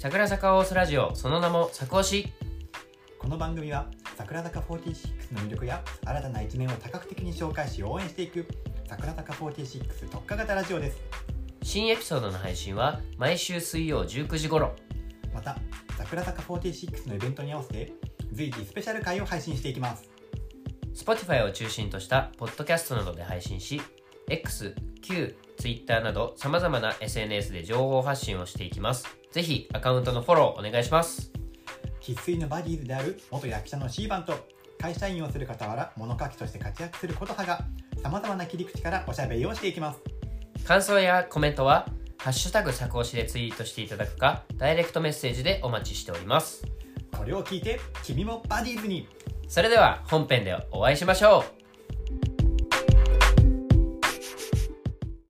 桜坂オースラジオその名も作押しこの番組は桜坂46の魅力や新たな一面を多角的に紹介し応援していく桜坂46特化型ラジオです。新エピソードの配信は毎週水曜19時頃。また桜坂46のイベントに合わせて随時スペシャル回を配信していきます。Spotify を中心としたポッドキャストなどで配信し X、Q、Twitter など様々な SNS で情報発信をしていきます。ぜひアカウントのフォローお願いします。生粋のバディーズである元役者のシーバンと会社員をする傍ら物書きとして活躍する琴葉が様々な切り口からおしゃべりをしていきます。感想やコメントはハッシュタグ作押しでツイートしていただくかダイレクトメッセージでお待ちしております。これを聞いて君もバディーズに。それでは本編でお会いしましょう